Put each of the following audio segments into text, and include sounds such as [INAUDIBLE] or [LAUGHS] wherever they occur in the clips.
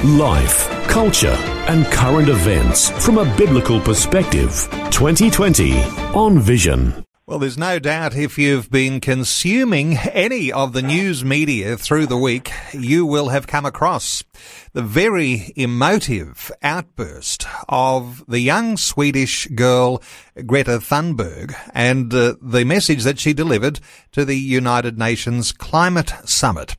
Life, culture, and current events from a biblical perspective. 2020 on Vision. Well, there's no doubt if you've been consuming any of the news media through the week, you will have come across the very emotive outburst of the young Swedish girl Greta Thunberg and uh, the message that she delivered to the United Nations Climate Summit.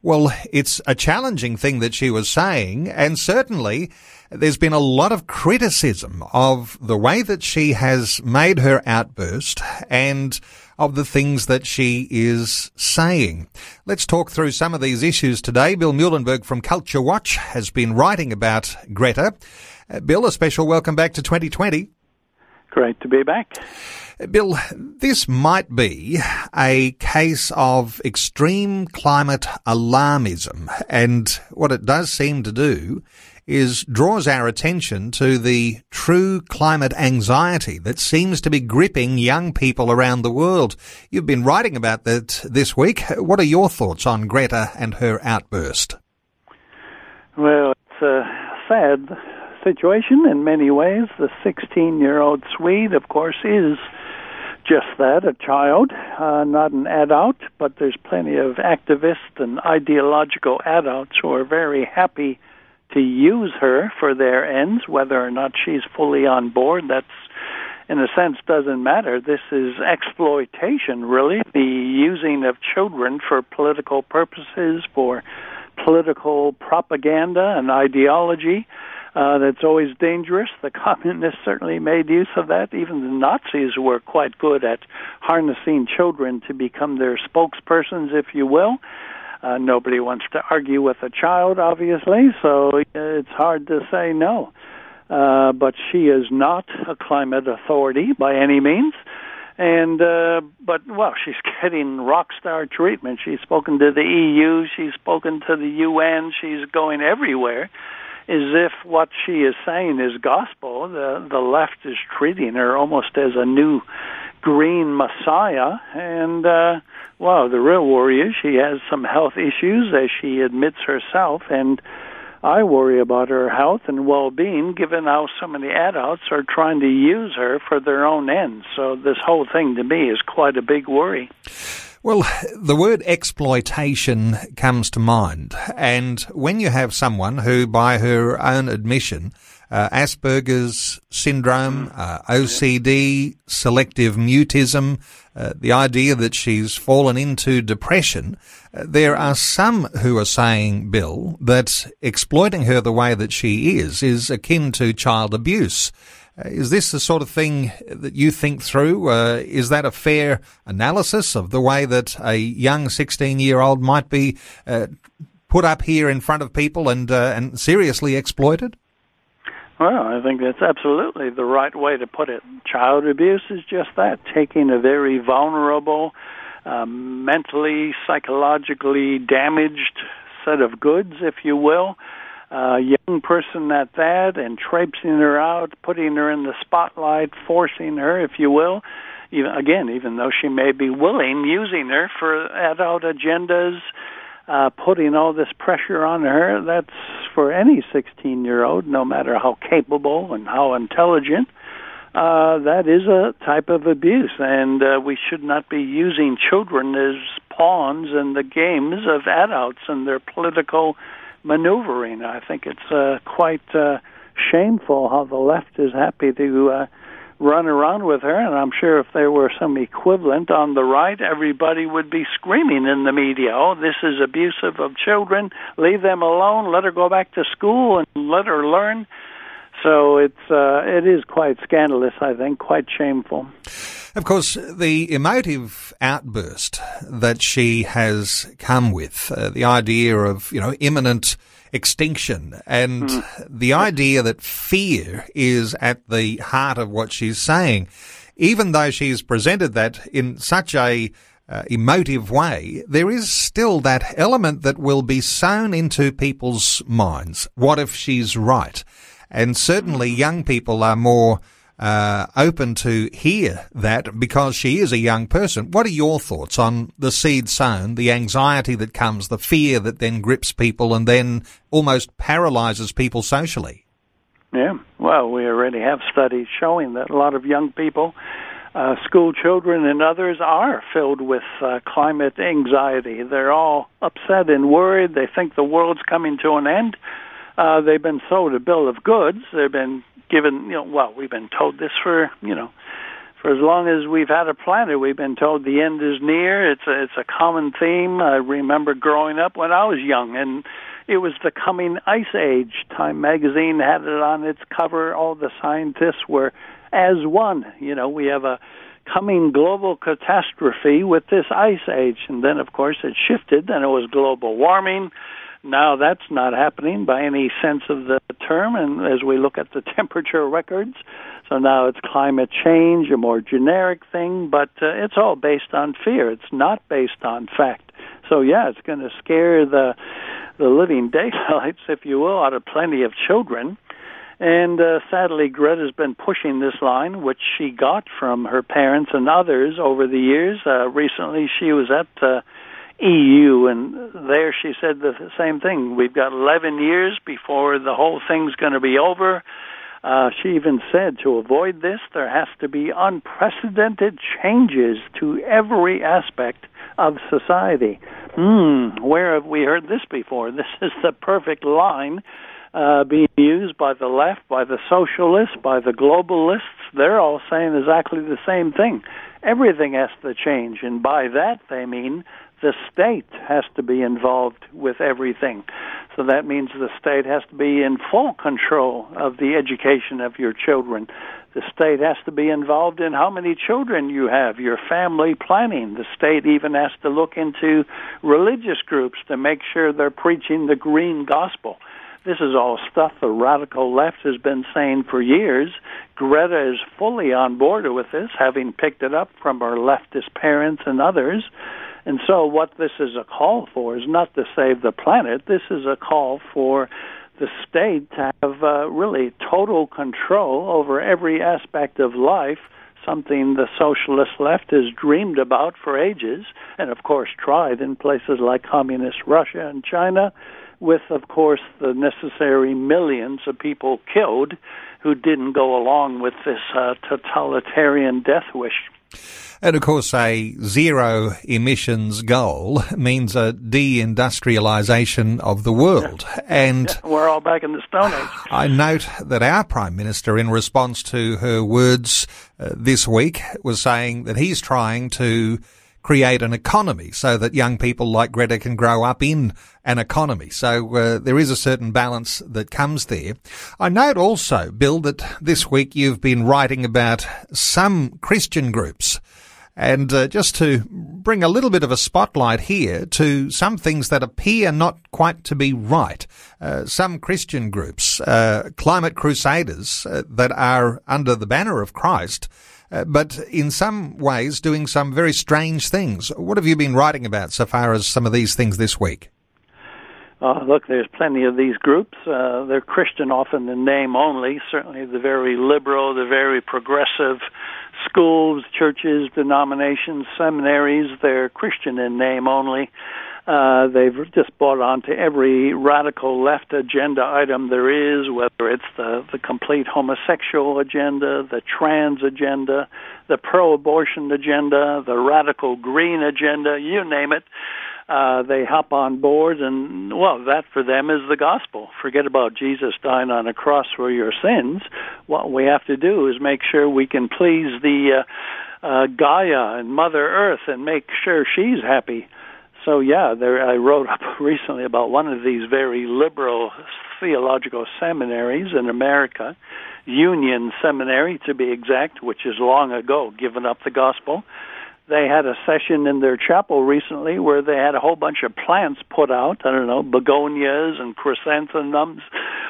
Well, it's a challenging thing that she was saying, and certainly there's been a lot of criticism of the way that she has made her outburst and of the things that she is saying. Let's talk through some of these issues today. Bill Muehlenberg from Culture Watch has been writing about Greta. Uh, Bill, a special welcome back to 2020. Great to be back. Bill, this might be a case of extreme climate alarmism, and what it does seem to do is draws our attention to the true climate anxiety that seems to be gripping young people around the world. You've been writing about that this week. What are your thoughts on Greta and her outburst? Well, it's a sad situation in many ways. The 16 year old Swede, of course, is just that, a child, uh, not an adult, but there's plenty of activists and ideological adults who are very happy to use her for their ends, whether or not she's fully on board. That's, in a sense, doesn't matter. This is exploitation, really, the using of children for political purposes, for political propaganda and ideology. Uh, that's always dangerous. The [LAUGHS] communists certainly made use of that. Even the Nazis were quite good at harnessing children to become their spokespersons, if you will. Uh, nobody wants to argue with a child, obviously, so it's hard to say no. Uh, but she is not a climate authority by any means. And uh, but well, [LAUGHS] she's getting rock star treatment. She's spoken to the EU, she's spoken to the UN, she's going everywhere as if what she is saying is gospel. The the left is treating her almost as a new green messiah, and uh, well, the real worry is she has some health issues, as she admits herself, and. I worry about her health and well-being given how so many adults are trying to use her for their own ends. So this whole thing to me is quite a big worry. Well, [LAUGHS] the word exploitation comes to mind. And when you have someone who, by her own admission, uh, Asperger's syndrome, uh, OCD, selective mutism, uh, the idea that she's fallen into depression, uh, there are some who are saying, Bill, that exploiting her the way that she is is akin to child abuse. Uh, is this the sort of thing that you think through? Uh, is that a fair analysis of the way that a young 16 year old might be uh, put up here in front of people and, uh, and seriously exploited? Well, I think that's absolutely the right way to put it. Child abuse is just that taking a very vulnerable, um, mentally, psychologically damaged set of goods, if you will, uh, young person at that and traipsing her out, putting her in the spotlight, forcing her, if you will. Even again, even though she may be willing, using her for adult agendas, uh, putting all this pressure on her. That's for any 16 year old, no matter how capable and how intelligent. Uh, that is a type of abuse, and uh, we should not be using children as pawns in the games of adults and their political maneuvering. I think it's uh, quite uh, shameful how the left is happy to uh, run around with her, and I'm sure if there were some equivalent on the right, everybody would be screaming in the media, "Oh, this is abusive of children. Leave them alone. Let her go back to school and let her learn." So it's uh, it is quite scandalous, I think, quite shameful. Of course, the emotive outburst that she has come with, uh, the idea of, you know, imminent extinction. And mm. the idea that fear is at the heart of what she's saying, even though she's presented that in such a uh, emotive way, there is still that element that will be sown into people's minds. What if she's right? And certainly young people are more uh, open to hear that because she is a young person. What are your thoughts on the seed sown, the anxiety that comes, the fear that then grips people and then almost paralyzes people socially? Yeah, well, we already have studies showing that a lot of young people, uh, school children, and others are filled with uh, climate anxiety. They're all upset and worried. They think the world's coming to an end. Uh, they've been sold a bill of goods. They've been given, you know, well, we've been told this for, you know, for as long as we've had a planet, we've been told the end is near. It's a, it's a common theme. I remember growing up when I was young, and it was the coming ice age. Time magazine had it on its cover. All the scientists were as one. You know, we have a coming global catastrophe with this ice age, and then of course it shifted, and it was global warming now that's not happening by any sense of the term, and as we look at the [LAUGHS] temperature records, so now it's climate change, a more generic thing, but uh, it's all based on fear. It's not based on fact. So yeah, it's going to scare the the living [LAUGHS] daylights, if you will, out of plenty of children. And uh, sadly, Greta's been pushing this line, which she got from her parents and others over the years. Uh, recently, she was at uh, EU, and there she said the same thing. We've got 11 years before the whole thing's going to be over. Uh, she even said to avoid this, there has to be unprecedented changes to every aspect of society. Hmm, where have we heard this before? [LAUGHS] This is the perfect line uh, being used by the left, by the socialists, by the globalists. They're all saying exactly the same thing. Everything has to change, and by that they mean the state has to be involved with everything. So that means the state has to be in full control of the education of your children. The state has to be involved in how many children you have, your family planning. The state even has to look into religious groups to make sure they're preaching the green gospel. This is all stuff the radical left has been saying for years. Greta is fully on board with this, having picked it up from her leftist parents and others. And so, what this is a call for is not to save the planet. This is a call for the state to have uh, really total control over every aspect of life, something the socialist left has dreamed about for ages, and of course tried in places like communist Russia and China, with, of course, the necessary millions of people killed who didn't go along with this uh, totalitarian death wish. And of course, a zero emissions goal [LAUGHS] means a deindustrialization of the world. [LAUGHS] And yeah, we're all back in the Stone Age. [SIGHS] I note that our Prime Minister, in response to her words uh, this week, was saying that he's trying to create an economy so that young people like Greta can grow up in an economy. So uh, there is a certain balance that comes there. I note also, Bill, that this week you've been writing about some Christian groups and uh, just to bring a little bit of a spotlight here to some things that appear not quite to be right. Uh, some Christian groups, uh, climate crusaders uh, that are under the banner of Christ, uh, but in some ways doing some very strange things. What have you been writing about so far as some of these things this week? Uh, look, there's plenty of these groups. Uh, they're Christian often in name only. Certainly the very liberal, the very progressive schools, churches, denominations, seminaries. They're Christian in name only. Uh, they've just bought onto every radical left agenda item there is, whether it's the, the complete homosexual agenda, the trans agenda, the pro abortion agenda, the radical green agenda, you name it uh, they hop on board, and well, that for them is the gospel. Forget about Jesus dying on a cross for your sins. What we have to do is make sure we can please the uh, uh, Gaia and Mother Earth and make sure she's happy. So yeah, there I wrote up [LAUGHS] recently about one of these very liberal theological seminaries in America, Union Seminary to be exact, which is long ago given up the gospel they had a session in their chapel recently where they had a whole bunch of plants put out. I don't know, begonias and chrysanthemums,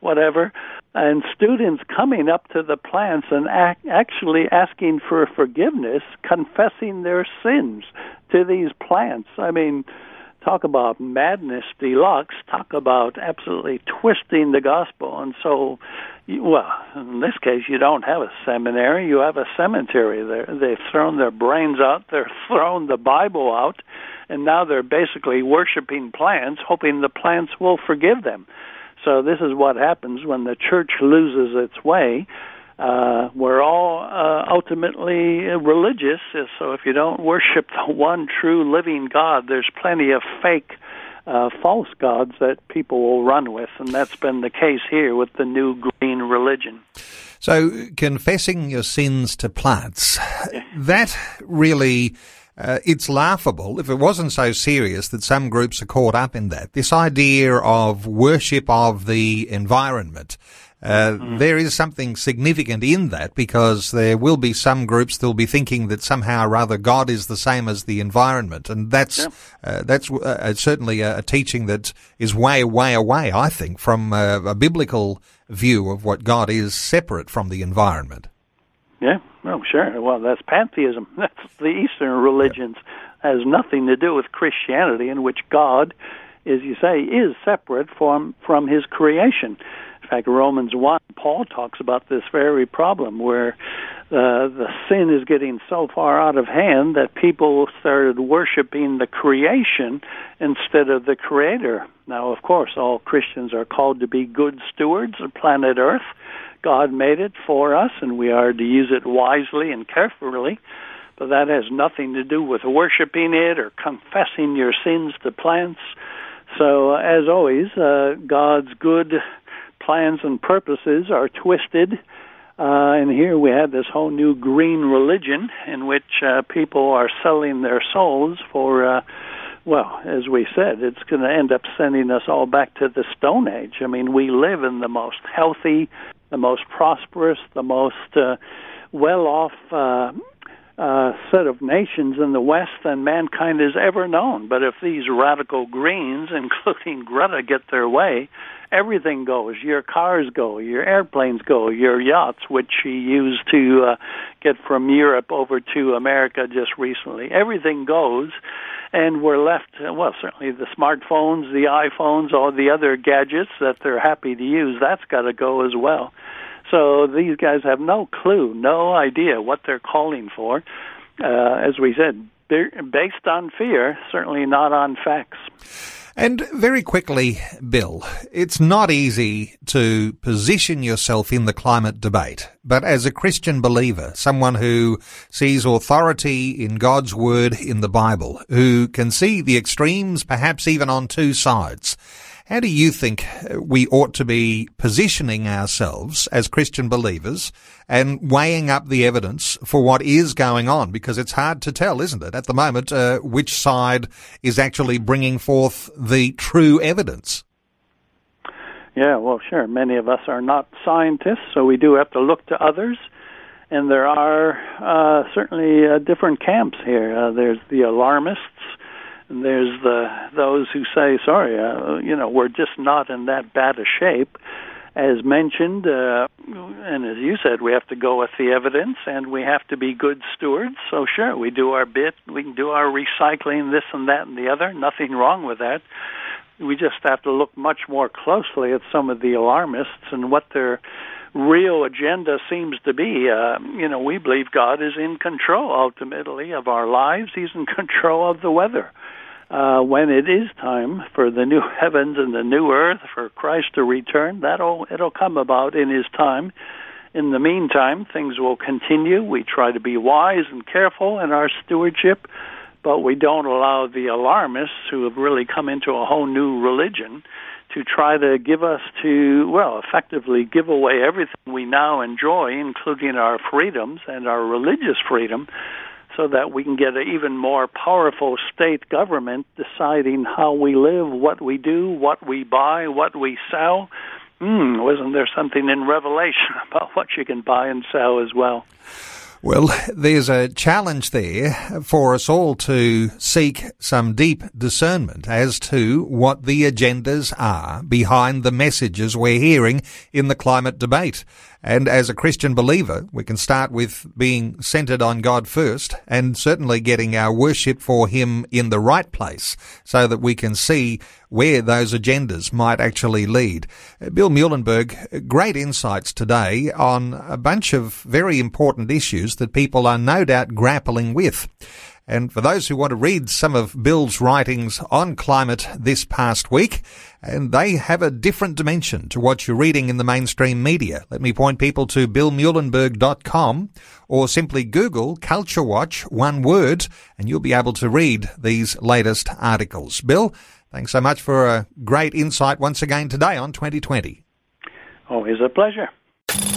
whatever. And students coming up to the plants and ac- actually asking for forgiveness, confessing their sins to these plants. I mean, talk about madness deluxe, talk about absolutely twisting the gospel. And so, well, in this case, you don't have a seminary, you have a cemetery. They're, they've thrown their brains out, they're [LAUGHS] thrown the Bible out, and now they're basically worshiping plants, hoping the plants will forgive them. So this is what happens when the church loses its way uh, we're all uh, ultimately religious. So if you don't worship the one true living God, there's plenty of fake, uh, false gods that people will run with, and that's been the case here with the new green religion. So confessing your sins to plants, [LAUGHS] that really. Uh, it's laughable if it wasn't so serious that some groups are caught up in that. This idea of worship of the environment, uh, mm. There is something significant in that because there will be some groups that will be thinking that somehow or other God is the same as the environment, and that's yeah. uh, that's uh, certainly a, a, teaching that is way, way away. I think from uh, a biblical view of what God is separate from the environment. Yeah, well, sure. Well, that's pantheism. [LAUGHS] That's the Eastern religions. Yeah. Has nothing to do with Christianity, in which God, as you say, is separate from from His creation fact, Romans 1, Paul talks about this very problem where uh, the sin is getting so far out of hand that people started worshiping the creation instead of the creator. Now, of course, all Christians are called to be good stewards of planet Earth. God made it for us, and we are to use it wisely and carefully. But that has nothing to do with worshiping it or confessing your sins to plants. So, as always, uh, God's good plans and purposes are twisted. Uh, and here we have this whole new green religion in which uh, people are selling their souls for, uh, well, as we said, it's going to end up sending us all back to the Stone Age. I mean, we live in the most healthy, the most prosperous, the most uh, well off uh, set of nations in the West than mankind has ever known. But if these radical Greens, [LAUGHS] including Greta, get their way, everything goes. Your cars go, your airplanes go, your yachts, which she used to uh, get from Europe over to America just recently. Everything goes, and we're left, well, certainly the smartphones, the iPhones, all the other gadgets that they're happy to use, that's got to go as well. So these guys have no clue, no idea what they're calling for. Uh, as we said, based on fear, certainly not on facts. And very quickly, Bill, it's not easy to position yourself in the climate debate. But as a Christian believer, someone who sees authority in God's word in the Bible, who can see the extremes perhaps even on two sides, how do you think we ought to be positioning ourselves as Christian believers and weighing up the evidence for what is going on? Because it's hard to tell, isn't it, at the moment, uh, which side is actually bringing forth the true evidence? Yeah, well, sure. Many of us are not scientists, so we do have to look to others. And there are uh, certainly uh, different camps here. Uh, there's the alarmists and there's the those who say, "Sorry, uh, you know, we're just not in that bad a shape." As mentioned, uh, and as you said, we have to go with the evidence, and we have to be good stewards. So, sure, we do our bit. We can do our recycling, this and that and the other. Nothing wrong with that. We just have to look much more closely at some of the alarmists and what their real agenda seems to be. Uh, you know, we believe God is in control ultimately of our lives. He's in control of the weather uh, when it is time for the new [LAUGHS] heavens and the new earth for Christ to return, that'll it'll come about in His time. In the meantime, things will continue. We try to be wise and careful in our stewardship, but we don't allow the alarmists who have really come into a whole new religion to try to give us to, well, effectively give away everything we now enjoy, including our freedoms and our religious freedom, so that we can get an even more powerful state government deciding how we live, what we do, what we buy, what we sell. Hmm, wasn't there something in Revelation [LAUGHS] about what you can buy and sell as well? Well, there's a challenge there for us all to seek some deep discernment as to what the agendas are behind the messages we're hearing in the climate debate. And as a Christian believer, we can start with being centered on God first and certainly getting our worship for Him in the right place so that we can see where those agendas might actually lead. Uh, Bill Muehlenberg, uh, great insights today on a bunch of very important issues that people are no doubt grappling with. And for those who want to read some of Bill's writings on climate this past week, and they have a different dimension to what you're reading in the mainstream media. Let me point people to billmuehlenberg.com or simply Google Culture Watch, one word, and you'll be able to read these latest articles. Bill, thanks so much for a great insight once again today on 2020. Always a pleasure.